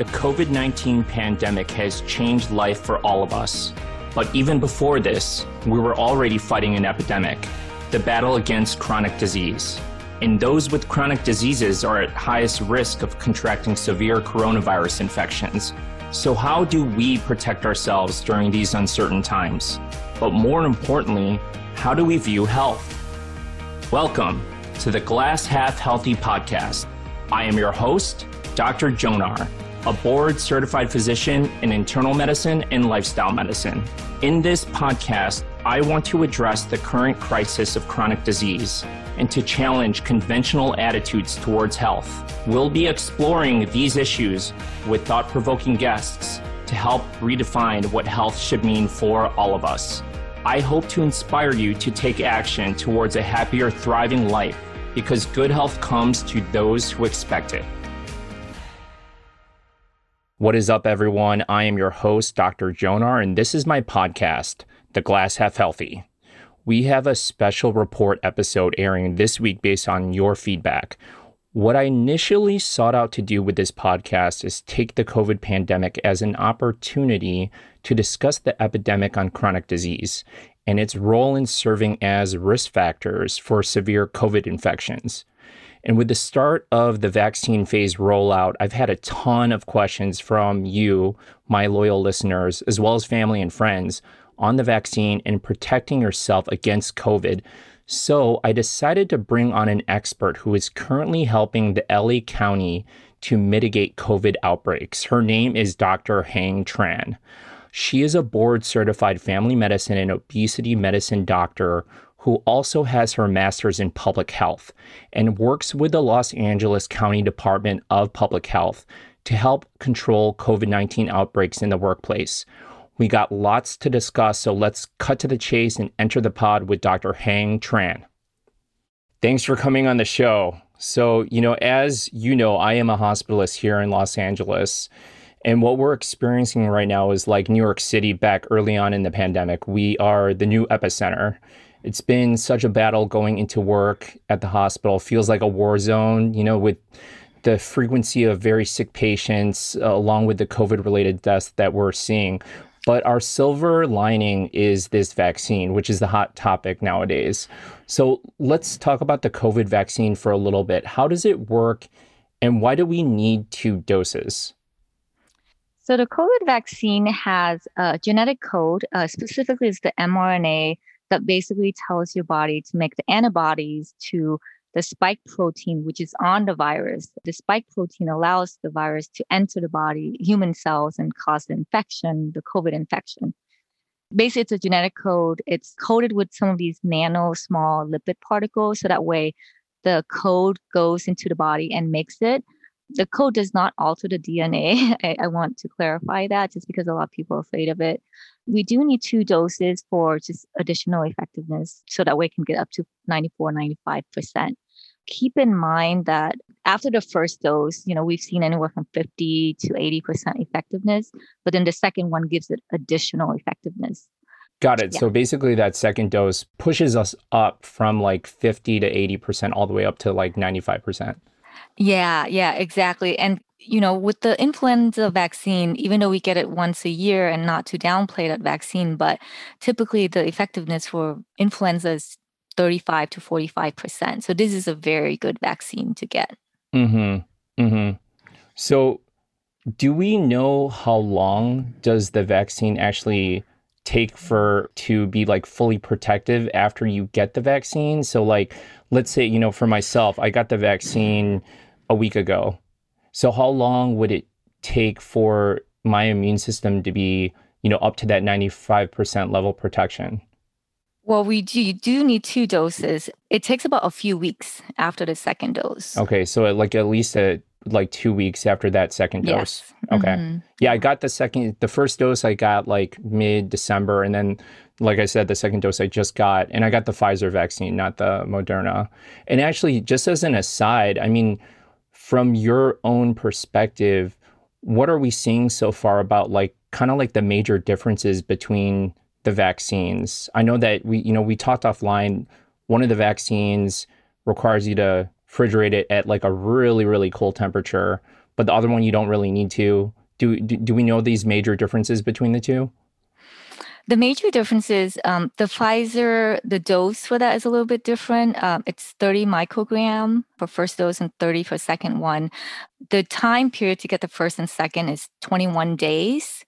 The COVID 19 pandemic has changed life for all of us. But even before this, we were already fighting an epidemic the battle against chronic disease. And those with chronic diseases are at highest risk of contracting severe coronavirus infections. So, how do we protect ourselves during these uncertain times? But more importantly, how do we view health? Welcome to the Glass Half Healthy podcast. I am your host, Dr. Jonar a board certified physician in internal medicine and lifestyle medicine. In this podcast, I want to address the current crisis of chronic disease and to challenge conventional attitudes towards health. We'll be exploring these issues with thought provoking guests to help redefine what health should mean for all of us. I hope to inspire you to take action towards a happier, thriving life because good health comes to those who expect it. What is up, everyone? I am your host, Dr. Jonar, and this is my podcast, The Glass Half Healthy. We have a special report episode airing this week based on your feedback. What I initially sought out to do with this podcast is take the COVID pandemic as an opportunity to discuss the epidemic on chronic disease and its role in serving as risk factors for severe COVID infections. And with the start of the vaccine phase rollout, I've had a ton of questions from you, my loyal listeners, as well as family and friends on the vaccine and protecting yourself against COVID. So I decided to bring on an expert who is currently helping the LA County to mitigate COVID outbreaks. Her name is Dr. Hang Tran. She is a board certified family medicine and obesity medicine doctor who also has her master's in public health and works with the Los Angeles County Department of Public Health to help control COVID 19 outbreaks in the workplace. We got lots to discuss, so let's cut to the chase and enter the pod with Dr. Hang Tran. Thanks for coming on the show. So, you know, as you know, I am a hospitalist here in Los Angeles. And what we're experiencing right now is like New York City back early on in the pandemic. We are the new epicenter. It's been such a battle going into work at the hospital. Feels like a war zone, you know, with the frequency of very sick patients, uh, along with the COVID related deaths that we're seeing. But our silver lining is this vaccine, which is the hot topic nowadays. So let's talk about the COVID vaccine for a little bit. How does it work, and why do we need two doses? So the COVID vaccine has a genetic code, uh, specifically it's the mRNA that basically tells your body to make the antibodies to the spike protein, which is on the virus. The spike protein allows the virus to enter the body, human cells, and cause the infection, the COVID infection. Basically, it's a genetic code. It's coded with some of these nano small lipid particles. So that way, the code goes into the body and makes it. The code does not alter the DNA. I, I want to clarify that just because a lot of people are afraid of it we do need two doses for just additional effectiveness so that we can get up to 94, 95%. Keep in mind that after the first dose, you know, we've seen anywhere from 50 to 80% effectiveness, but then the second one gives it additional effectiveness. Got it. Yeah. So basically, that second dose pushes us up from like 50 to 80% all the way up to like 95%. Yeah, yeah, exactly. And you know, with the influenza vaccine, even though we get it once a year and not to downplay that vaccine, but typically the effectiveness for influenza is 35 to 45%. So this is a very good vaccine to get. Mm-hmm. Mm-hmm. So do we know how long does the vaccine actually take for to be like fully protective after you get the vaccine? So like let's say, you know, for myself, I got the vaccine a week ago so how long would it take for my immune system to be, you know, up to that 95% level protection? Well, we do, you do need two doses. It takes about a few weeks after the second dose. Okay, so like at least a, like two weeks after that second dose. Yes. Okay. Mm-hmm. Yeah, I got the second, the first dose I got like mid December, and then like I said, the second dose I just got, and I got the Pfizer vaccine, not the Moderna. And actually, just as an aside, I mean, from your own perspective, what are we seeing so far about like kind of like the major differences between the vaccines? I know that we, you know, we talked offline. One of the vaccines requires you to refrigerate it at like a really, really cold temperature. but the other one you don't really need to. Do, do, do we know these major differences between the two? The major difference is um, the Pfizer, the dose for that is a little bit different. Um, it's 30 microgram for first dose and 30 for second one. The time period to get the first and second is 21 days.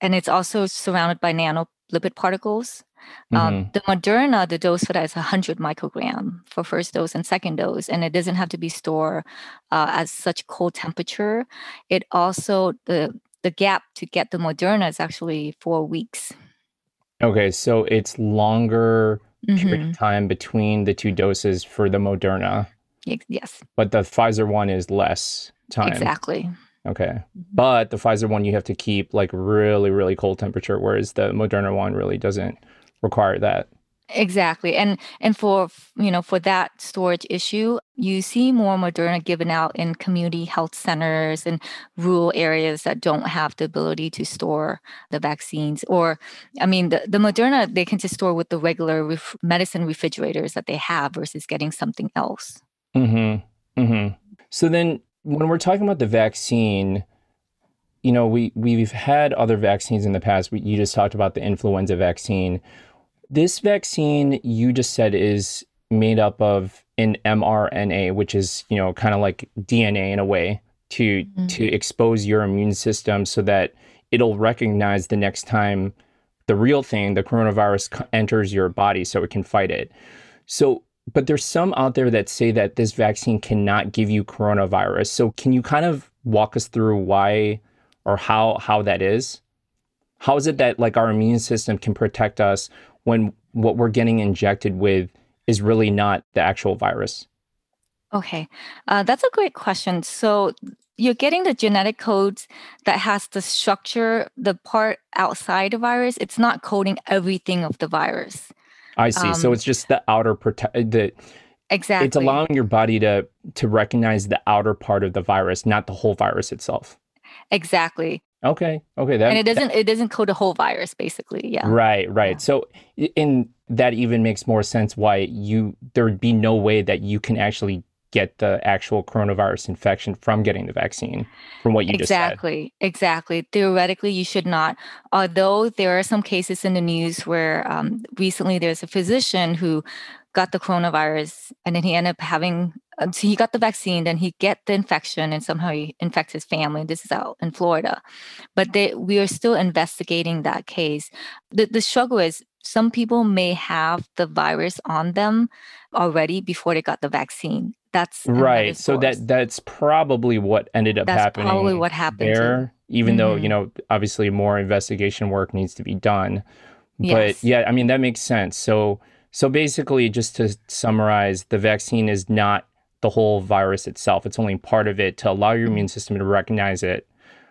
And it's also surrounded by nanolipid particles. Um, mm-hmm. Um, the Moderna, the dose for that is 100 microgram for first dose and second dose, and it doesn't have to be stored uh, at such cold temperature. It also the the gap to get the Moderna is actually four weeks. Okay, so it's longer mm-hmm. period of time between the two doses for the Moderna. Yes. But the Pfizer one is less time. Exactly. Okay. Mm-hmm. But the Pfizer one you have to keep like really, really cold temperature, whereas the Moderna one really doesn't require that. Exactly. And and for you know for that storage issue, you see more Moderna given out in community health centers and rural areas that don't have the ability to store the vaccines or I mean the, the Moderna they can just store with the regular ref- medicine refrigerators that they have versus getting something else. Mhm. Mhm. So then when we're talking about the vaccine, you know, we we've had other vaccines in the past. We, you just talked about the influenza vaccine this vaccine you just said is made up of an mRNA, which is, you know, kind of like DNA in a way to mm-hmm. to expose your immune system so that it'll recognize the next time the real thing, the coronavirus enters your body so it can fight it. So but there's some out there that say that this vaccine cannot give you coronavirus. So can you kind of walk us through why or how how that is? How is it that like our immune system can protect us when what we're getting injected with is really not the actual virus? Okay, uh, that's a great question. So you're getting the genetic codes that has the structure, the part outside the virus. It's not coding everything of the virus. I see. Um, so it's just the outer protect the exactly. It's allowing your body to to recognize the outer part of the virus, not the whole virus itself. Exactly. Okay. Okay. That, and it doesn't that, it doesn't code a whole virus basically. Yeah. Right. Right. Yeah. So in that even makes more sense why you there would be no way that you can actually get the actual coronavirus infection from getting the vaccine from what you just said. exactly exactly theoretically you should not although there are some cases in the news where um, recently there's a physician who got the coronavirus and then he ended up having um, so he got the vaccine then he get the infection and somehow he infects his family. This is out in florida. But they, we are still investigating that case. The, the struggle is some people may have the virus on them already before they got the vaccine. That's right so that that's probably what ended up that's happening probably what happened there even mm-hmm. though you know obviously more investigation work needs to be done. But yes. yeah i mean that makes sense. So so basically, just to summarize, the vaccine is not the whole virus itself. It's only part of it to allow your immune system to recognize it.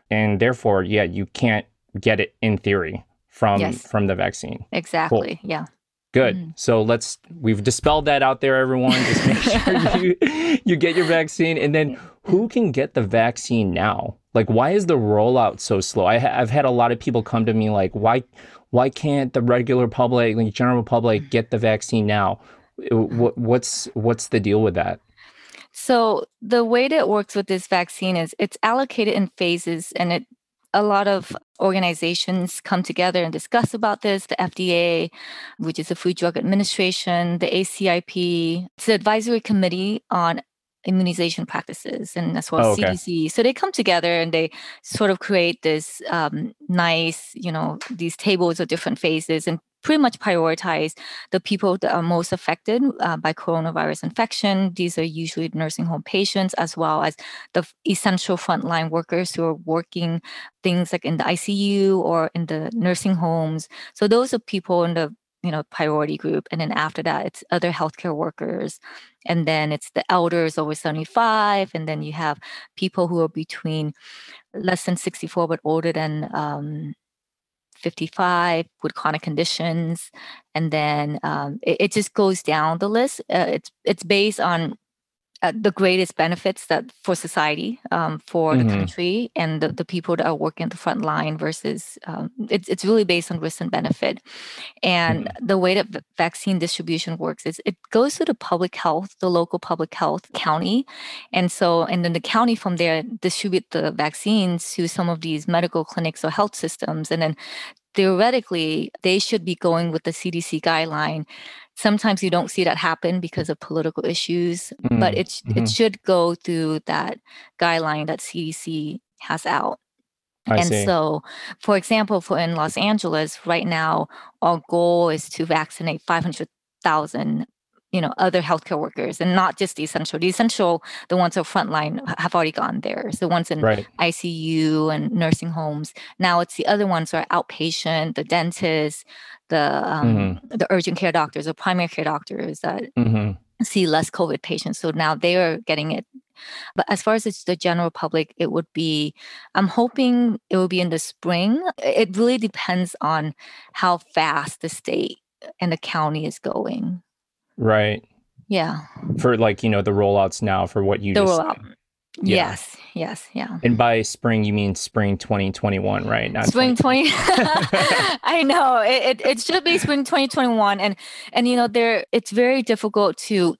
And therefore, yeah, you can't get it in theory from yes. from the vaccine. Exactly. Cool. Yeah. Good. Mm. So let's we've dispelled that out there, everyone. Just make sure you you get your vaccine. And then who can get the vaccine now? Like, why is the rollout so slow? I, have had a lot of people come to me like, why why can't the regular public, the general public, mm. get the vaccine now? What, what's what's the deal with that? So the way that it works with this vaccine is it's allocated in phases, and it a lot of organizations come together and discuss about this. The FDA, which is the Food Drug Administration, the ACIP, it's the Advisory Committee on immunization practices and as well as oh, okay. CDC. So they come together and they sort of create this um, nice, you know, these tables of different phases and pretty much prioritize the people that are most affected uh, by coronavirus infection. These are usually nursing home patients as well as the essential frontline workers who are working things like in the ICU or in the nursing homes. So those are people in the you know priority group and then after that it's other healthcare workers and then it's the elders over 75 and then you have people who are between less than 64 but older than um, 55 with chronic conditions and then um, it, it, just goes down the list. Uh, it's it's based on uh, the greatest benefits that for society, um, for mm-hmm. the country, and the, the people that are working at the front line versus um, it's it's really based on risk and benefit. And mm-hmm. the way that vaccine distribution works is it goes to the public health, the local public health county, and so and then the county from there distribute the vaccines to some of these medical clinics or health systems, and then theoretically they should be going with the CDC guideline Sometimes you don't see that happen because of political issues, mm-hmm. but it mm-hmm. it should go through that guideline that CDC has out. I and see. so, for example, for in Los Angeles right now, our goal is to vaccinate 500,000 you know other healthcare workers and not just the essential the essential the ones who are frontline have already gone there so the ones in right. icu and nursing homes now it's the other ones who are outpatient the dentists the um, mm-hmm. the urgent care doctors or primary care doctors that mm-hmm. see less covid patients so now they are getting it but as far as it's the general public it would be i'm hoping it will be in the spring it really depends on how fast the state and the county is going Right. Yeah. For like, you know, the rollouts now for what you the just rollout. Yeah. Yes, yes, yeah. And by spring, you mean spring 2021, right? Not spring 20. I know it, it, it should be spring 2021, and and you know there it's very difficult to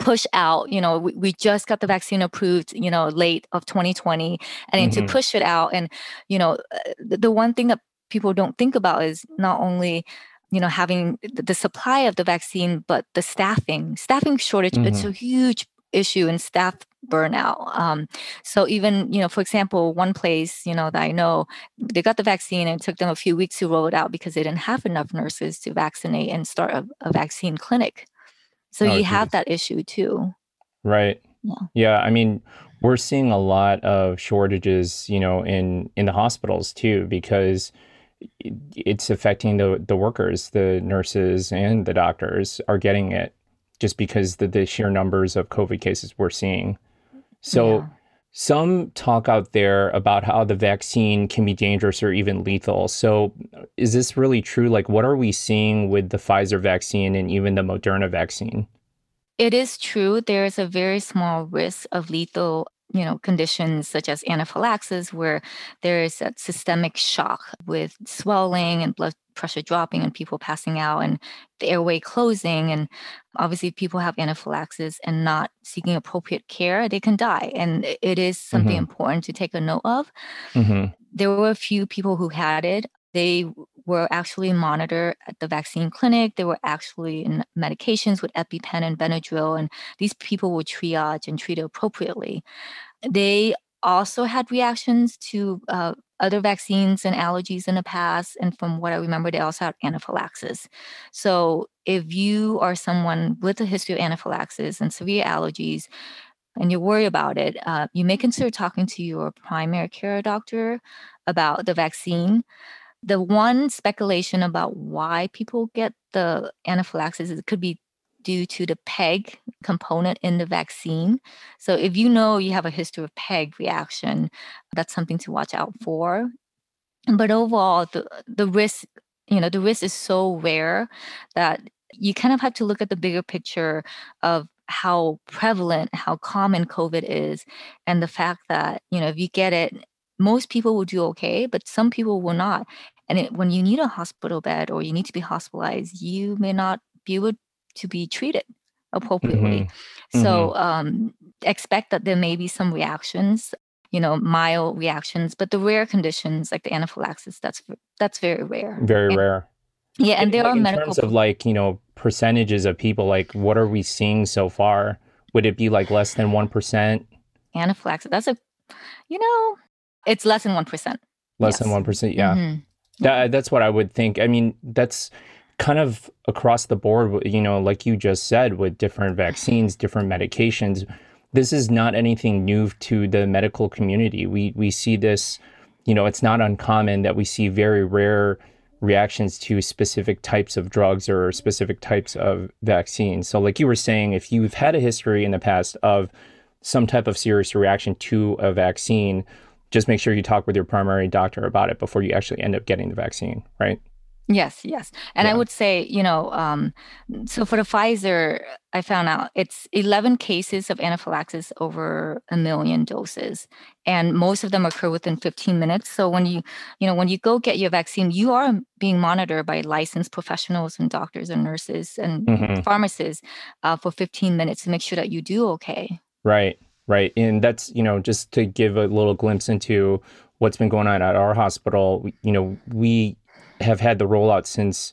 push out you know we, we just got the vaccine approved you know late of 2020 and mm-hmm. to push it out and you know uh, the, the one thing that people don't think about is not only you know having the supply of the vaccine but the staffing staffing shortage mm-hmm. it's a huge issue in staff burnout um, so even you know for example one place you know that i know they got the vaccine and it took them a few weeks to roll it out because they didn't have enough nurses to vaccinate and start a, a vaccine clinic so oh, you geez. have that issue too right yeah. yeah i mean we're seeing a lot of shortages you know in in the hospitals too because it's affecting the the workers, the nurses and the doctors are getting it just because the, the sheer numbers of COVID cases we're seeing. So yeah. some talk out there about how the vaccine can be dangerous or even lethal. So is this really true? Like what are we seeing with the Pfizer vaccine and even the Moderna vaccine? It is true. There is a very small risk of lethal you know conditions such as anaphylaxis where there is a systemic shock with swelling and blood pressure dropping and people passing out and the airway closing and obviously if people have anaphylaxis and not seeking appropriate care they can die and it is something mm-hmm. important to take a note of mm-hmm. there were a few people who had it they were actually monitored at the vaccine clinic. They were actually in medications with EpiPen and Benadryl, and these people were triaged and treated appropriately. They also had reactions to uh, other vaccines and allergies in the past. And from what I remember, they also had anaphylaxis. So if you are someone with a history of anaphylaxis and severe allergies, and you worry about it, uh, you may consider talking to your primary care doctor about the vaccine the one speculation about why people get the anaphylaxis is it could be due to the PEG component in the vaccine. So if you know you have a history of PEG reaction, that's something to watch out for. But overall, the the risk, you know, the risk is so rare that you kind of have to look at the bigger picture of how prevalent, how common COVID is, and the fact that, you know, if you get it, most people will do okay, but some people will not. And it, when you need a hospital bed or you need to be hospitalized, you may not be able to be treated appropriately. Mm-hmm. So mm-hmm. Um, expect that there may be some reactions, you know, mild reactions, but the rare conditions like the anaphylaxis, that's that's very rare. Very and, rare. Yeah, and there like are in medical terms of like you know percentages of people. Like, what are we seeing so far? Would it be like less than one percent? Anaphylaxis. That's a, you know, it's less than one percent. Less yes. than one percent. Yeah. Mm-hmm. That, that's what I would think. I mean, that's kind of across the board, you know, like you just said, with different vaccines, different medications. This is not anything new to the medical community. We we see this, you know, it's not uncommon that we see very rare reactions to specific types of drugs or specific types of vaccines. So, like you were saying, if you've had a history in the past of some type of serious reaction to a vaccine, just make sure you talk with your primary doctor about it before you actually end up getting the vaccine, right? Yes, yes. And yeah. I would say, you know, um, so for the Pfizer, I found out it's 11 cases of anaphylaxis over a million doses, and most of them occur within 15 minutes. So when you, you know, when you go get your vaccine, you are being monitored by licensed professionals and doctors and nurses and mm-hmm. pharmacists uh, for 15 minutes to make sure that you do okay. Right, right, and that's you know just to give a little glimpse into what's been going on at our hospital. You know, we have had the rollout since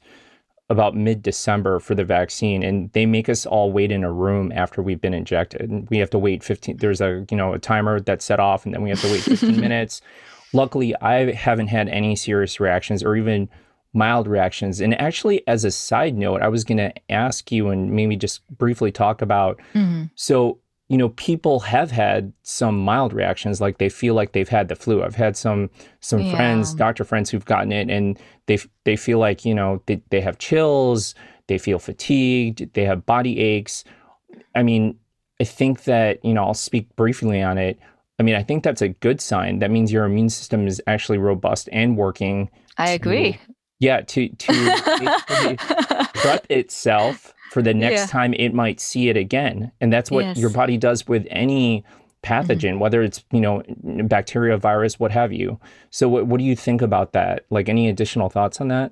about mid December for the vaccine, and they make us all wait in a room after we've been injected. And we have to wait 15. There's a you know a timer that's set off, and then we have to wait 15 minutes. Luckily, I haven't had any serious reactions or even mild reactions. And actually, as a side note, I was going to ask you and maybe just briefly talk about. Mm-hmm. So you know people have had some mild reactions like they feel like they've had the flu. I've had some some yeah. friends doctor friends who've gotten it and they they feel like you know they, they have chills they feel fatigued they have body aches. I mean i think that you know i'll speak briefly on it. I mean i think that's a good sign. That means your immune system is actually robust and working i to, agree. Yeah to to prep itself for the next yeah. time it might see it again. And that's what yes. your body does with any pathogen, mm-hmm. whether it's, you know, bacteria, virus, what have you. So what, what do you think about that? Like any additional thoughts on that?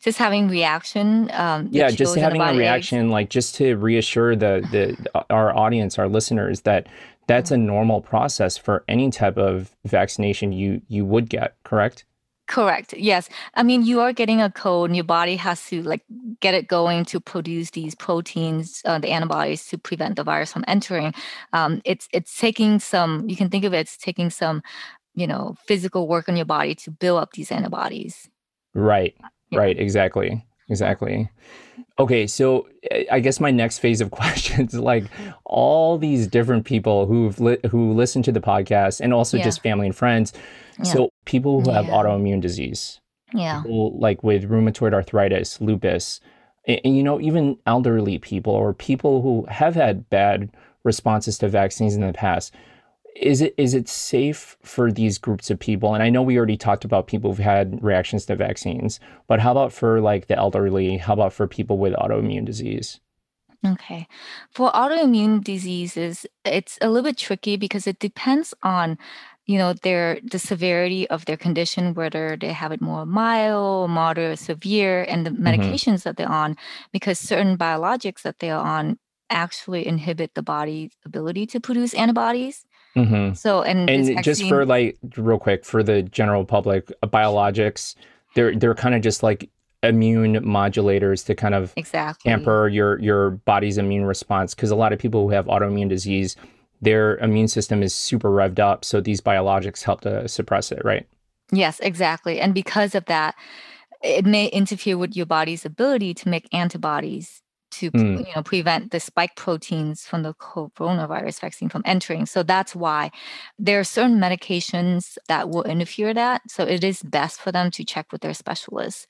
Just having reaction. Um, yeah, just having a reaction, like just to reassure the, the our audience, our listeners that that's a normal process for any type of vaccination you you would get, correct? Correct. Yes. I mean, you are getting a cold, and your body has to like get it going to produce these proteins, uh, the antibodies to prevent the virus from entering. Um, it's it's taking some. You can think of it as taking some, you know, physical work on your body to build up these antibodies. Right. Yeah. Right. Exactly. Exactly. Okay, so eh, I guess my next phase of questions, like all these different people who've li- who listen to the podcast, and also yeah. just family and friends yeah. So people who have autoimmune disease, yeah, people like with rheumatoid arthritis, lupus, and, and, you know even elderly people or people who have had bad responses to vaccines in the past. Is it is it safe for these groups of people? And I know we already talked about people who've had reactions to vaccines, but how about for like the elderly? How about for people with autoimmune disease? Okay. For autoimmune diseases, it's a little bit tricky because it depends on you know their the severity of their condition whether they have it more mild moderate severe and the mm-hmm. medications mm-hmm. that they're on because certain biologics that they're on actually inhibit the body's ability to produce antibodies mm-hmm. so and and just for like real quick for the general public uh, biologics they're they're kind of just like immune modulators to kind of exactly hamper your your body's immune response because a lot of people who have autoimmune disease their immune system is super revved up. So these biologics help to suppress it, right? Yes, exactly. And because of that, it may interfere with your body's ability to make antibodies to mm. you know prevent the spike proteins from the coronavirus vaccine from entering. So that's why there are certain medications that will interfere that. So it is best for them to check with their specialists,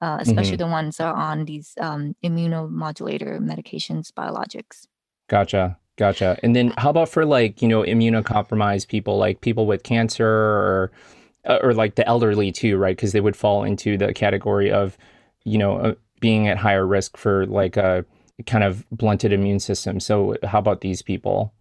uh, especially mm-hmm. the ones that are on these um, immunomodulator medications, biologics. Gotcha. Gotcha. And then how about for like, you know, immunocompromised people, like people with cancer or uh, or like the elderly too, right? Because they would fall into the category of, you know, uh, being at higher risk for like a kind of blunted immune system. So how about these people?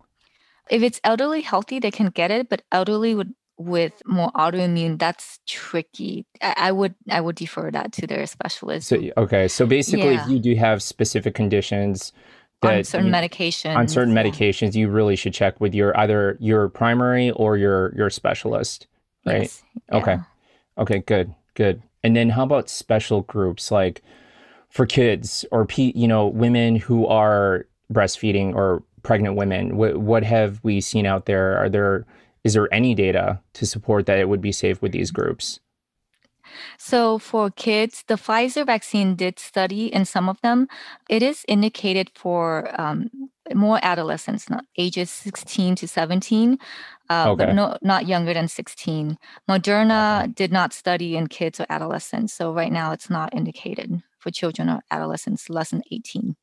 If it's elderly healthy, they can get it, but elderly would with more autoimmune that's tricky I, I, would i would defer that to their specialist so okay so basically yeah. if you do have specific conditions on certain you, medications. On certain yeah. medications, you really should check with your either your primary or your your specialist, right? Yes. Yeah. Okay. Okay, good. Good. And then how about special groups like for kids or p you know women who are breastfeeding or pregnant women? What what have we seen out there? Are there is there any data to support that it would be safe with these groups? So for kids, the Pfizer vaccine did study in some of them. It is indicated for um, more adolescents, not ages 16 to 17, uh, okay. but no, not younger than 16. Moderna did not study in kids or adolescents. So right now it's not indicated for children or adolescents less than 18.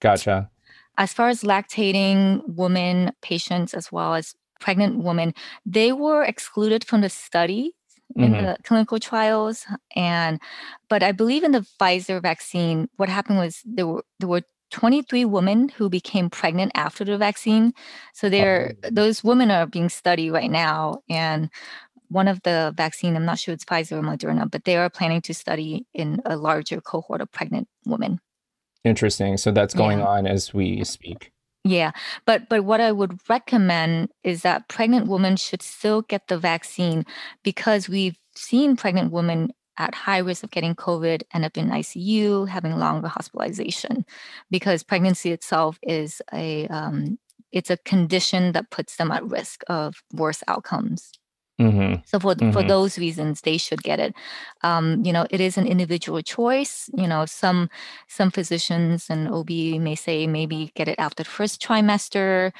Gotcha. As far as lactating women patients as well as pregnant women, they were excluded from the study in mm-hmm. the clinical trials and but i believe in the pfizer vaccine what happened was there were there were 23 women who became pregnant after the vaccine. So they're oh. those women are being studied right now, and one of the vaccine, I'm not sure it's Pfizer or Moderna, but they are planning to study in a larger cohort of pregnant women. Interesting. So that's going yeah. on as we speak. Yeah, but but what I would recommend is that pregnant women should still get the vaccine because we've seen pregnant women at high risk of getting COVID end up in ICU, having longer hospitalization, because pregnancy itself is a um, it's a condition that puts them at risk of worse outcomes. Mm-hmm. So for mm-hmm. for those reasons, they should get it. Um, you know, it is an individual choice. You know, some some physicians and OB may say maybe get it after the first trimester.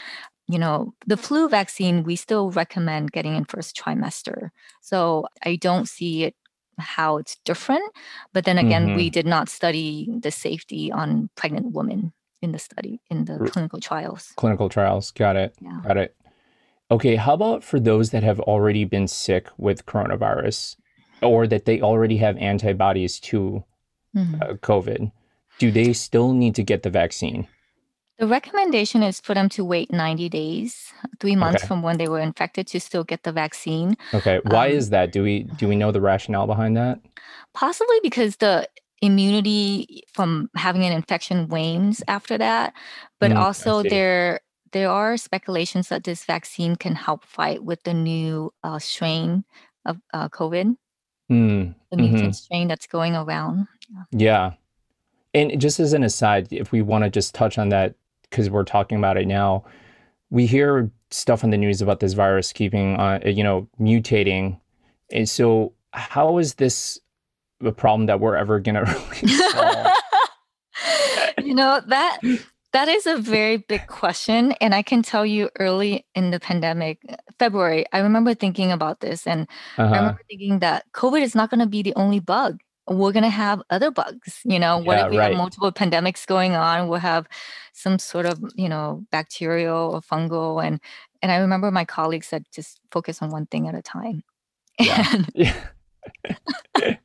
You know, the flu vaccine we still recommend getting in first trimester. So I don't see it how it's different. But then again, mm-hmm. we did not study the safety on pregnant women in the study in the clinical trials. Clinical trials, got it. Yeah. Got it. Okay, how about for those that have already been sick with coronavirus or that they already have antibodies to mm-hmm. uh, COVID? Do they still need to get the vaccine? The recommendation is for them to wait 90 days, three months okay. from when they were infected to still get the vaccine. Okay. Why um, is that? Do we do we know the rationale behind that? Possibly because the immunity from having an infection wanes after that. But mm, also there there are speculations that this vaccine can help fight with the new uh, strain of uh, COVID, mm, the mutant mm-hmm. strain that's going around. Yeah. And just as an aside, if we want to just touch on that because we're talking about it now, we hear stuff in the news about this virus keeping, uh, you know, mutating. And so, how is this a problem that we're ever going to really solve? you know that that is a very big question, and I can tell you, early in the pandemic, February, I remember thinking about this, and uh-huh. I remember thinking that COVID is not going to be the only bug we're going to have other bugs you know what yeah, if we right. have multiple pandemics going on we'll have some sort of you know bacterial or fungal and and i remember my colleague said just focus on one thing at a time yeah. and, yeah.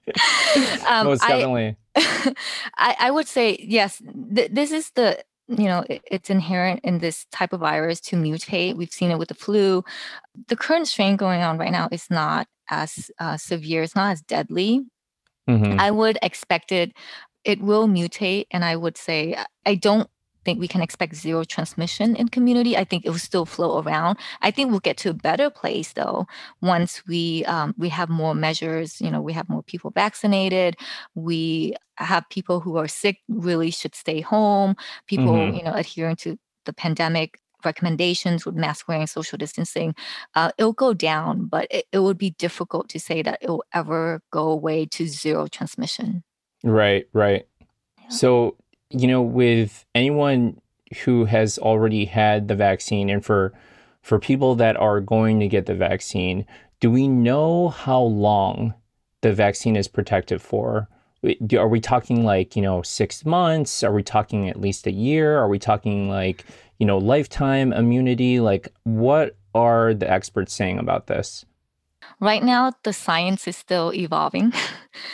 um, Most definitely. I, I, I would say yes. Th- this is the you know it, it's inherent in this type of virus to mutate. We've seen it with the flu. The current strain going on right now is not as uh, severe. It's not as deadly Mm-hmm. I would expect it, it will mutate. And I would say, I don't think we can expect zero transmission in community. I think it will still flow around. I think we'll get to a better place though once we um, we have more measures. You know, we have more people vaccinated. We have people who are sick really should stay home. People, mm-hmm. you know, adhering to the pandemic recommendations with mask wearing, social distancing, uh, it'll go down, but it, it would be difficult to say that it will ever go away to zero transmission. Right, right. So, you know, with anyone who has already had the vaccine and for for people that are going to get the vaccine, do we know how long the vaccine is protective for? Are we talking like, you know, six months? Are we talking at least a year? Are we talking like, you know, lifetime immunity? Like, what are the experts saying about this? Right now, the science is still evolving.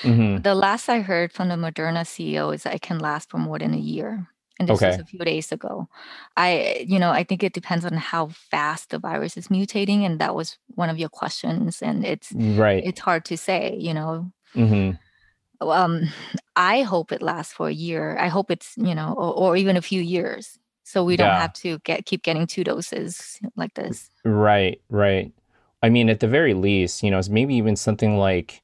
Mm-hmm. the last I heard from the Moderna CEO is that it can last for more than a year. And this okay. was a few days ago. I, you know, I think it depends on how fast the virus is mutating, and that was one of your questions. And it's right. It's hard to say, you know. Mm-hmm. Um, I hope it lasts for a year. I hope it's, you know, or, or even a few years so we don't yeah. have to get keep getting two doses like this right right i mean at the very least you know it's maybe even something like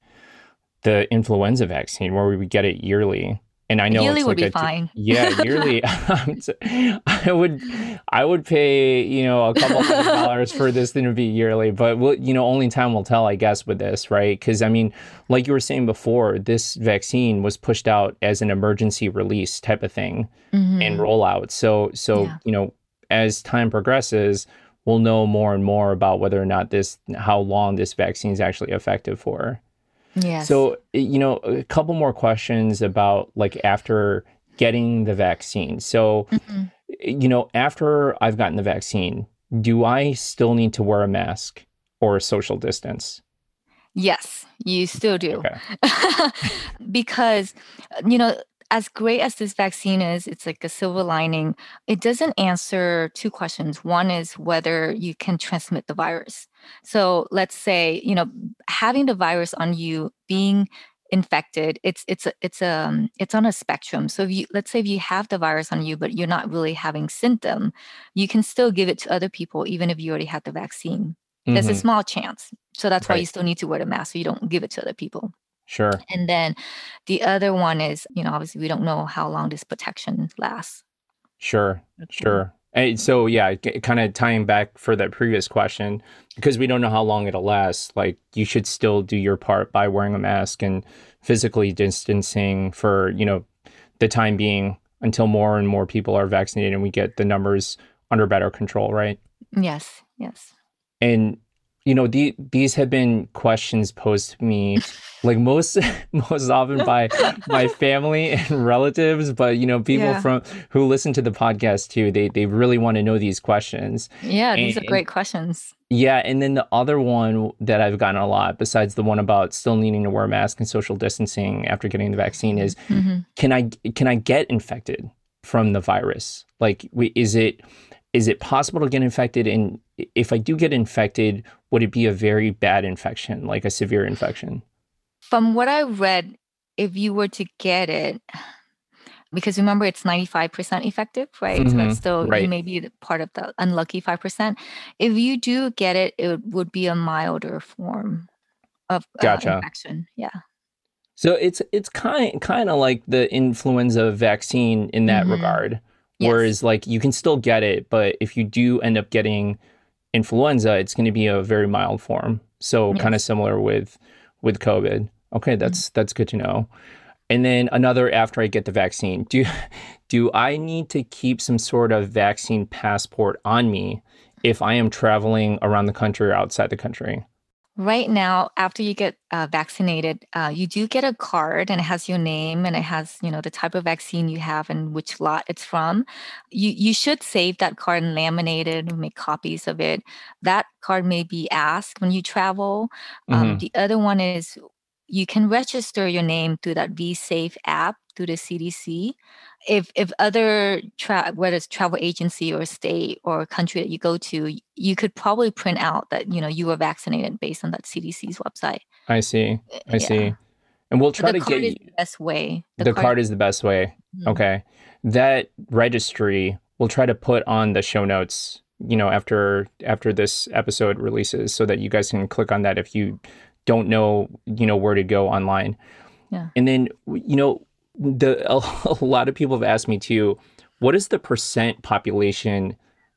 the influenza vaccine where we would get it yearly and I know yearly it's would like be fine. yeah, yearly. I would, I would pay you know a couple hundred dollars for this thing to be yearly, but we'll, you know only time will tell, I guess, with this, right? Because I mean, like you were saying before, this vaccine was pushed out as an emergency release type of thing mm-hmm. and rollout. So, so yeah. you know, as time progresses, we'll know more and more about whether or not this, how long this vaccine is actually effective for. Yes. So, you know, a couple more questions about like after getting the vaccine. So, mm-hmm. you know, after I've gotten the vaccine, do I still need to wear a mask or a social distance? Yes, you still do. Okay. because, you know, as great as this vaccine is, it's like a silver lining. It doesn't answer two questions. One is whether you can transmit the virus. So let's say, you know, having the virus on you, being infected it's it's a, it's a it's on a spectrum so if you let's say if you have the virus on you but you're not really having symptom you can still give it to other people even if you already had the vaccine mm-hmm. there's a small chance so that's right. why you still need to wear the mask so you don't give it to other people Sure. And then the other one is, you know, obviously we don't know how long this protection lasts. Sure. Sure. And so yeah, kind of tying back for that previous question, because we don't know how long it'll last. Like you should still do your part by wearing a mask and physically distancing for you know the time being until more and more people are vaccinated and we get the numbers under better control, right? Yes. Yes. And you know the, these have been questions posed to me like most most often by my family and relatives but you know people yeah. from who listen to the podcast too they they really want to know these questions yeah these are great questions yeah and then the other one that i've gotten a lot besides the one about still needing to wear a mask and social distancing after getting the vaccine is mm-hmm. can i can i get infected from the virus like is it is it possible to get infected and if i do get infected would it be a very bad infection, like a severe infection? From what I read, if you were to get it, because remember it's 95% effective, right? Mm-hmm. So that's still right. maybe part of the unlucky 5%. If you do get it, it would be a milder form of uh, gotcha. infection. Yeah. So it's it's kind kind of like the influenza vaccine in that mm-hmm. regard. Yes. Whereas like you can still get it, but if you do end up getting influenza, it's going to be a very mild form. So yes. kind of similar with with COVID. Okay, that's mm-hmm. that's good to know. And then another after I get the vaccine, do do I need to keep some sort of vaccine passport on me if I am traveling around the country or outside the country? Right now, after you get uh, vaccinated, uh, you do get a card and it has your name and it has, you know, the type of vaccine you have and which lot it's from. You you should save that card and laminate it and make copies of it. That card may be asked when you travel. Um, mm-hmm. The other one is you can register your name through that VSafe app through the CDC if if other tra- whether it's travel agency or state or country that you go to you could probably print out that you know you were vaccinated based on that cdc's website. I see. I yeah. see. And we'll try to get you the best way. The, the card, card, is the best way. Mm-hmm. okay. That registry we'll try to put on the show notes you know after after this episode releases so that you guys can click on that if you don't know you know where to go online. Yeah. And then you know the a, a lot of people have asked me too what is the percent population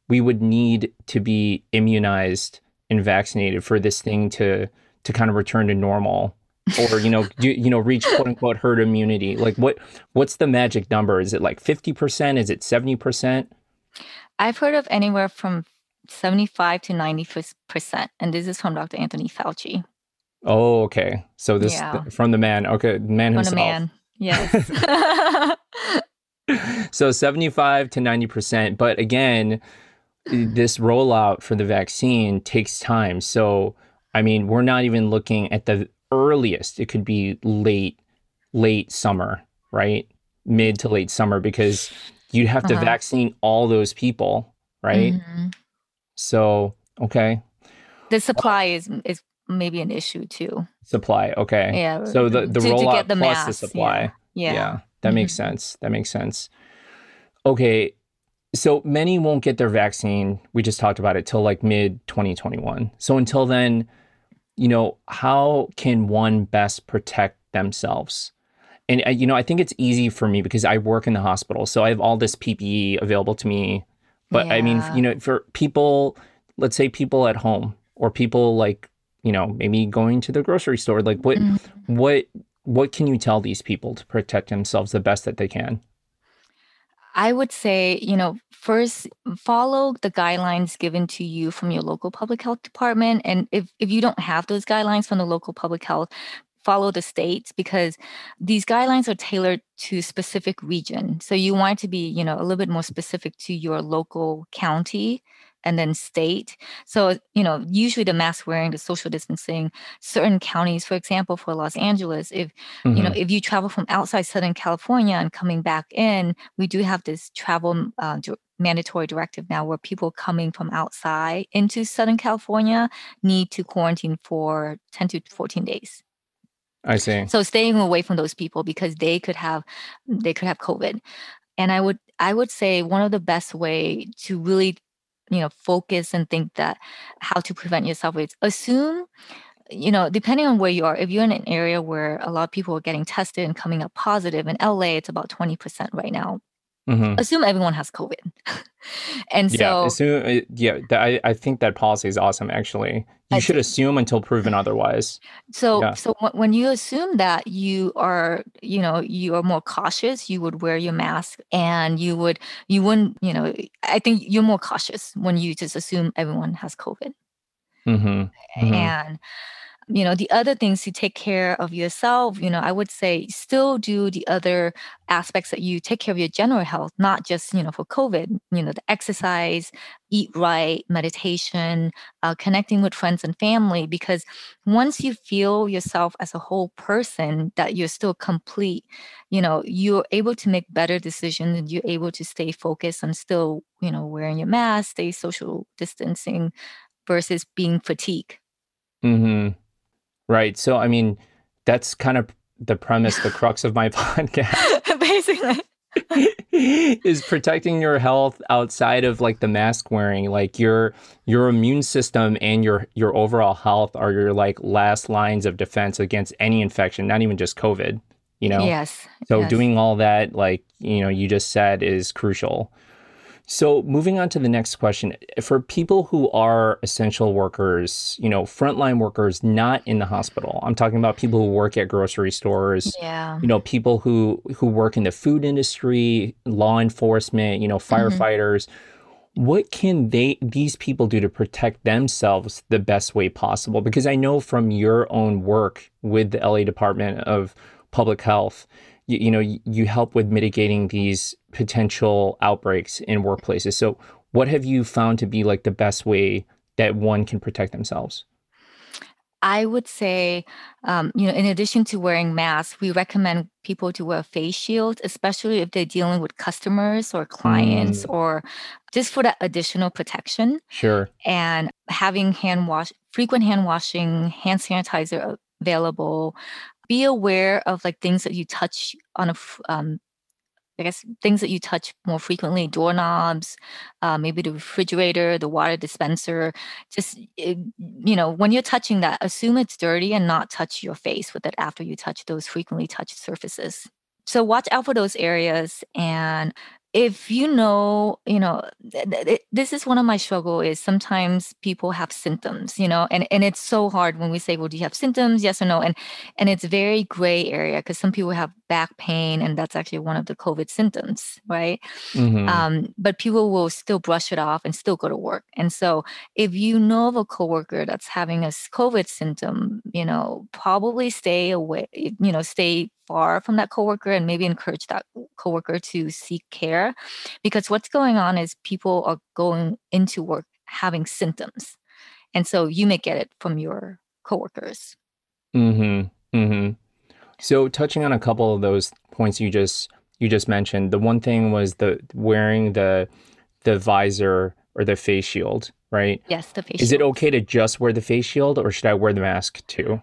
we would need to be immunized and vaccinated for this thing to to kind of return to normal? Or you know you, you know reach quote unquote herd immunity? Like what what's the magic number? Is it like 50% is it 70% i've heard of anywhere from 75 to 90% and this is from dr anthony fauci. Oh okay. So this yeah. from the man. Okay man from himself. the man Yes. so 75 to 90%. But again, this rollout for the vaccine takes time. So, I mean, we're not even looking at the earliest. It could be late, late summer, right? Mid to late summer, because you'd have to uh-huh. vaccine all those people, right? Mm-hmm. So, okay. The supply is is maybe an issue too. Supply, okay. Yeah. So the the to, rollout to the plus mass, the supply. Yeah. Yeah. yeah that mm-hmm. makes sense. That makes sense. Okay. So many won't get their vaccine. We just talked about it till like mid 2021. So until then, you know, how can one best protect themselves? And uh, you know, I think it's easy for me because I work in the hospital, so I have all this PPE available to me. But yeah. I mean, you know, for people, let's say people at home or people like you know maybe going to the grocery store like what mm-hmm. what what can you tell these people to protect themselves the best that they can I would say, you know, first follow the guidelines given to you from your local public health department. And if, if you don't have those guidelines from the local public health, follow the states because these guidelines are tailored to specific region. So you want to be, you know, a little bit more specific to your local county and then state. So, you know, usually the mask wearing, the social distancing, certain counties, for example, for Los Angeles, if, mm-hmm. you know, mm-hmm. if you travel from outside Southern California and coming back in, we do have this travel uh, mandatory directive now where people coming from outside into Southern California need to quarantine for 10 to 14 days. I see. So staying away from those people because they could have they could have COVID. And I would I would say one of the best way to really you know focus and think that how to prevent yourself is assume you know depending on where you are if you're in an area where a lot of people are getting tested and coming up positive in la it's about 20% right now Mm-hmm. Assume everyone has COVID. and so, yeah, assume, uh, yeah, I, I think that policy is awesome. Actually, you I should assume until proven otherwise. So, yeah. so when you assume that you are, you know, you are more cautious, you would wear your mask, and you would, you wouldn't, you know, I think you're more cautious when you just assume everyone has COVID. Mm-hmm. Mm-hmm. And you know the other things to take care of yourself you know i would say still do the other aspects that you take care of your general health not just you know for covid you know the exercise eat right meditation uh, connecting with friends and family because once you feel yourself as a whole person that you're still complete you know you're able to make better decisions and you're able to stay focused and still you know wearing your mask stay social distancing versus being fatigued. Mm-hmm Right. So, I mean, that's kind of the premise, the crux of my podcast. Basically. is protecting your health outside of like the mask wearing like your your immune system and your your overall health are your like last lines of defense against any infection not even just covid you know yes so yes. doing all that like you know you just said is crucial so, moving on to the next question, for people who are essential workers, you know, frontline workers not in the hospital. I'm talking about people who work at grocery stores. Yeah. You know, people who who work in the food industry, law enforcement, you know, mm-hmm. firefighters. Mm-hmm. What can they these people do to protect themselves the best way possible? Because I know from your own work with the LA Department of Public Health, you, you know you help with mitigating these potential outbreaks in workplaces so what have you found to be like the best way that one can protect themselves I would say, um, you know, in addition to wearing masks, we recommend people to wear face shields, especially if they're dealing with customers or clients mm. or just for that additional protection. Sure. And having hand wash, frequent hand washing, hand sanitizer available, be aware of like things that you touch on a um, I guess things that you touch more frequently, doorknobs, uh, maybe the refrigerator, the water dispenser. Just, you know, when you're touching that, assume it's dirty and not touch your face with it after you touch those frequently touched surfaces. So watch out for those areas and if you know you know this is one of my struggle is sometimes people have symptoms you know and and it's so hard when we say well do you have symptoms? Yes or no? And and it's very gray area because some people have back pain and that's actually one of the covid symptoms right? Mm-hmm. um, but people will still brush it off and still go to work. And so if you know of a coworker that's having a covid symptom you know probably stay away you know stay far from that coworker and maybe encourage that coworker to seek care because what's going on is people are going into work having symptoms and so you may get it from your coworkers mhm mhm so touching on a couple of those points you just you just mentioned the one thing was the wearing the the visor or the face shield right yes the face shield. is shield. it okay to just wear the face shield or should i wear the mask too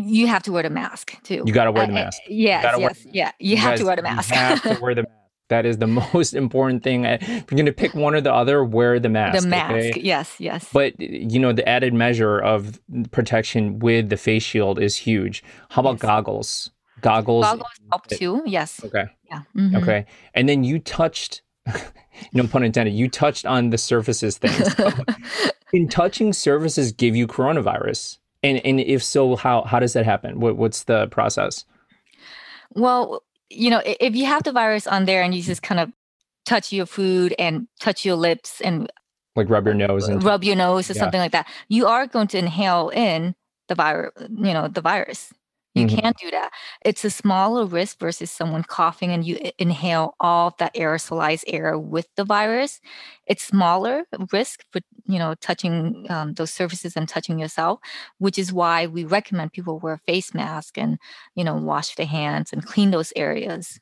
you have to wear the mask too. You got to wear the mask. Uh, yes, yes, wear, yeah. You, you have guys, to wear the mask. you have to wear the mask. That is the most important thing. If you're going to pick one or the other, wear the mask. The mask, okay? yes, yes. But you know, the added measure of protection with the face shield is huge. How about yes. goggles? Goggles. Goggles help too. Yes. Okay. Yeah. Mm-hmm. Okay. And then you touched, no pun intended. You touched on the surfaces things. in touching surfaces give you coronavirus? And and if so, how how does that happen? What what's the process? Well, you know, if you have the virus on there and you just kind of touch your food and touch your lips and like rub your nose and rub your nose or yeah. something like that, you are going to inhale in the virus, you know, the virus. You mm-hmm. can do that. It's a smaller risk versus someone coughing and you inhale all of that aerosolized air with the virus. It's smaller risk for you know touching um, those surfaces and touching yourself, which is why we recommend people wear face mask and you know wash their hands and clean those areas.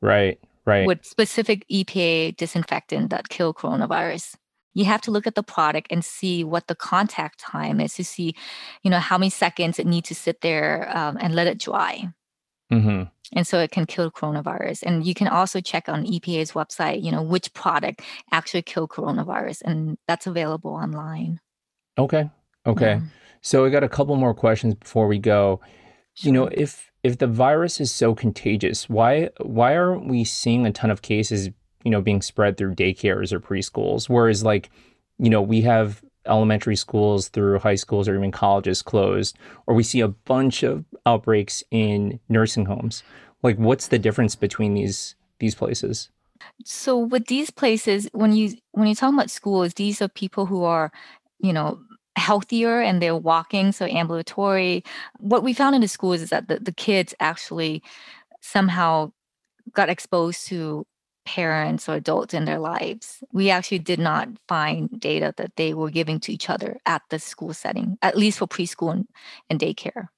Right. Right. With specific EPA disinfectant that kill coronavirus you have to look at the product and see what the contact time is to see you know how many seconds it needs to sit there um, and let it dry mm-hmm. and so it can kill coronavirus and you can also check on epa's website you know which product actually kill coronavirus and that's available online okay okay yeah. so we got a couple more questions before we go sure. you know if if the virus is so contagious why why aren't we seeing a ton of cases you know, being spread through daycares or preschools. Whereas, like, you know, we have elementary schools through high schools or even colleges closed, or we see a bunch of outbreaks in nursing homes. Like, what's the difference between these these places? So with these places, when you when you talk about schools, these are people who are, you know, healthier and they're walking, so ambulatory. What we found in the schools is that the, the kids actually somehow got exposed to parents or adults in their lives. We actually did not find data that they were giving to each other at the school setting, at least for preschool and, and daycare.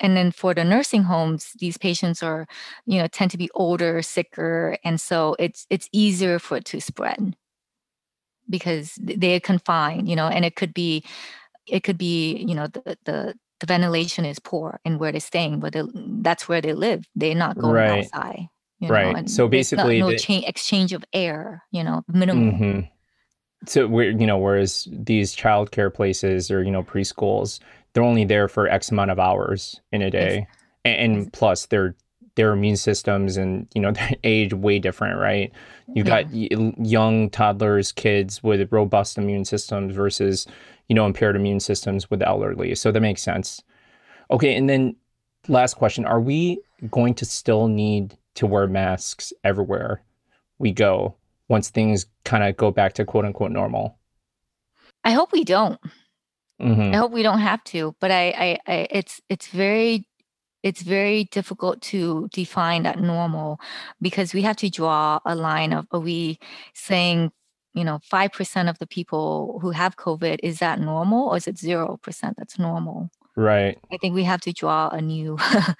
And then for the nursing homes, these patients are, you know, tend to be older, sicker, and so it's it's easier for it to spread because they're confined, you know, and it could be, it could be, you know, the the the ventilation is poor in where they're staying, but that's where they live. They're not going right. outside. You right. Know, so basically, no the, cha- exchange of air. You know, minimal. Mm-hmm. So we're you know, whereas these childcare places or you know preschools, they're only there for X amount of hours in a day, and, and plus their their immune systems and you know their age way different, right? You've yeah. got young toddlers, kids with robust immune systems versus you know impaired immune systems with elderly. So that makes sense. Okay, and then last question: Are we going to still need to wear masks everywhere we go once things kind of go back to quote unquote normal? I hope we don't. Mm-hmm. I hope we don't have to, but I, I, I, it's, it's very, it's very difficult to define that normal because we have to draw a line of, are we saying, you know, 5% of the people who have COVID, is that normal or is it 0% that's normal? Right. I think we have to draw a new, uh,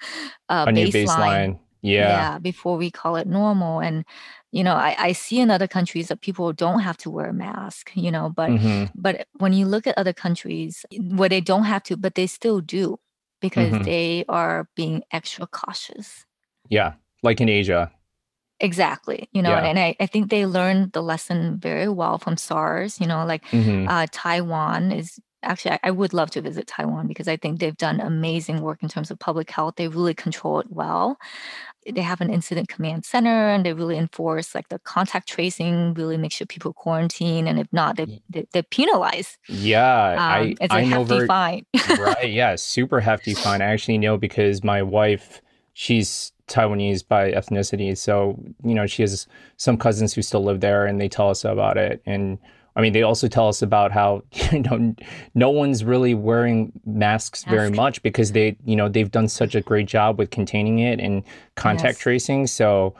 a baseline. new baseline yeah. yeah before we call it normal and you know I, I see in other countries that people don't have to wear a mask you know but mm-hmm. but when you look at other countries where they don't have to but they still do because mm-hmm. they are being extra cautious yeah like in asia exactly you know yeah. and I, I think they learned the lesson very well from sars you know like mm-hmm. uh, taiwan is actually I, I, would love to visit taiwan because i think they've done amazing work in terms of public health. They really control it well. They have an incident command center and they really enforce like the contact tracing really make sure people quarantine and if not they, they, they're penalized yeah um, i it's a I hefty very, fine. right yeah super hefty fine. I actually know because my wife she's taiwanese by ethnicity so you know she has some cousins who still live there and they tell us about it and I mean, they also tell us about how you know no one's really wearing masks Mask. very much because they you know they've done such a great job with containing it and contact yes. tracing. So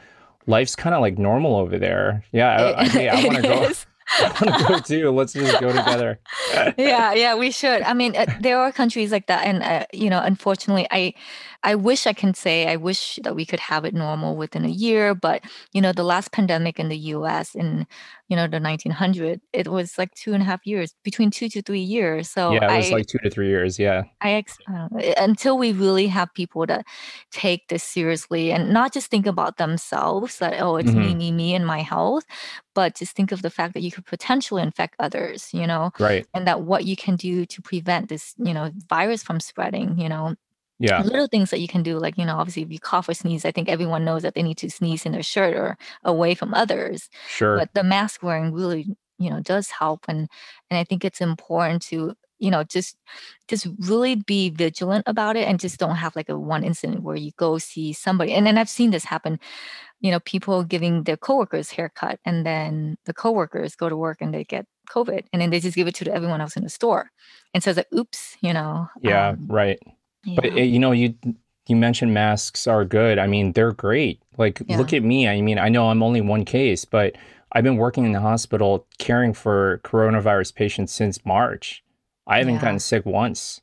life's kind of like normal over there. Yeah, I, I, I want to go. I want to go too. Let's just go together. yeah, yeah, we should. I mean, uh, there are countries like that, and uh, you know, unfortunately, I, I wish I can say I wish that we could have it normal within a year, but you know, the last pandemic in the U.S. in you know the 1900 it was like two and a half years between two to three years so yeah it was I, like two to three years yeah i ex- uh, until we really have people that take this seriously and not just think about themselves that oh it's mm-hmm. me me me and my health but just think of the fact that you could potentially infect others you know right and that what you can do to prevent this you know virus from spreading you know yeah. little things that you can do like you know obviously if you cough or sneeze i think everyone knows that they need to sneeze in their shirt or away from others sure. but the mask wearing really you know does help and and i think it's important to you know just just really be vigilant about it and just don't have like a one incident where you go see somebody and then i've seen this happen you know people giving their coworkers haircut and then the coworkers go to work and they get covid and then they just give it to everyone else in the store and so it's like oops you know yeah um, right yeah. But eh, you know, you you mentioned masks are good. I mean, they're great. Like, yeah. look at me. I mean, I know I'm only one case, but I've been working in the hospital caring for coronavirus patients since March. I haven't yeah. gotten sick once,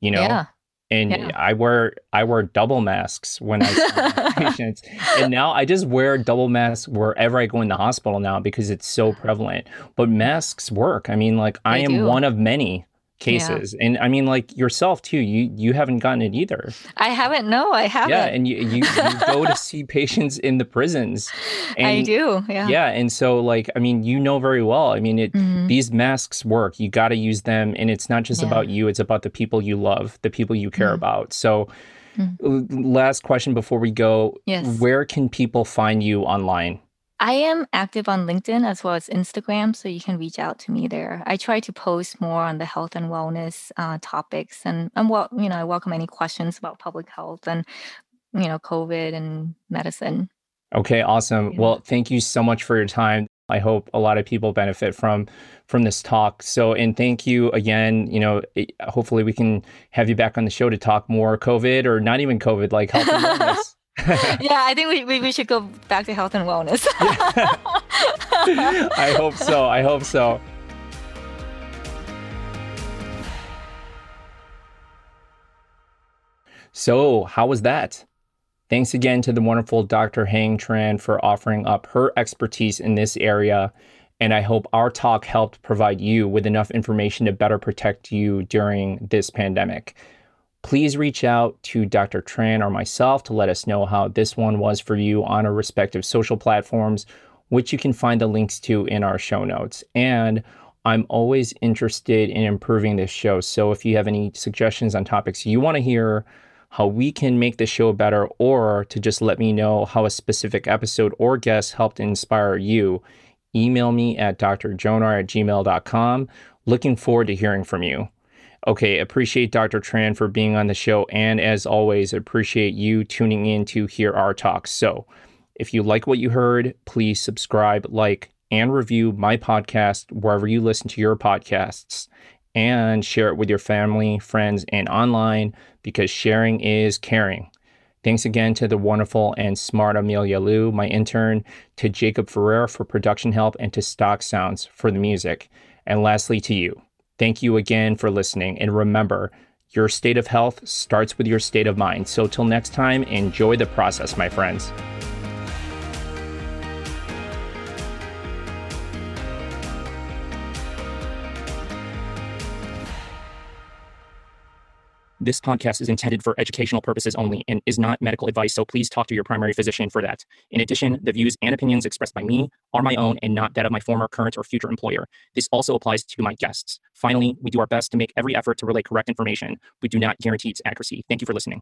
you know? Yeah. And. I wear I wear double masks when I see patients, and now I just wear double masks wherever I go in the hospital now because it's so prevalent. But masks work. I mean, like I am do. one of many cases yeah. and i mean like yourself too you you haven't gotten it either i haven't no i haven't yeah and you you, you go to see patients in the prisons and, i do yeah yeah and so like i mean you know very well i mean it mm-hmm. these masks work you got to use them and it's not just yeah. about you it's about the people you love the people you care mm-hmm. about so mm-hmm. last question before we go yes where can people find you online I am active on LinkedIn as well as Instagram, so you can reach out to me there. I try to post more on the health and wellness uh, topics, and I'm well, you know, I welcome any questions about public health and you know, COVID and medicine. Okay, awesome. Yeah. Well, thank you so much for your time. I hope a lot of people benefit from from this talk. So, and thank you again. You know, hopefully we can have you back on the show to talk more COVID or not even COVID, like health and wellness. yeah, I think we, we, we, should go back to health and wellness. I hope so. I hope so. So, how was that? Thanks again to the wonderful Dr. Hang Tran for offering up her expertise in this area. And I hope our talk helped provide you with enough information to better protect you during this pandemic please reach out to Dr. Tran or myself to let us know how this one was for you on our respective social platforms, which you can find the links to in our show notes. And I'm always interested in improving this show. So if you have any suggestions on topics you want to hear, how we can make the show better, or to just let me know how a specific episode or guest helped inspire you, email me at drjonar at gmail.com. Looking forward to hearing from you. Okay, appreciate Dr. Tran for being on the show. And as always, appreciate you tuning in to hear our talks. So if you like what you heard, please subscribe, like, and review my podcast wherever you listen to your podcasts and share it with your family, friends, and online because sharing is caring. Thanks again to the wonderful and smart Amelia Liu, my intern, to Jacob Ferrer for production help, and to Stock Sounds for the music. And lastly, to you. Thank you again for listening. And remember, your state of health starts with your state of mind. So, till next time, enjoy the process, my friends. This podcast is intended for educational purposes only and is not medical advice, so please talk to your primary physician for that. In addition, the views and opinions expressed by me are my own and not that of my former, current, or future employer. This also applies to my guests. Finally, we do our best to make every effort to relay correct information. We do not guarantee its accuracy. Thank you for listening.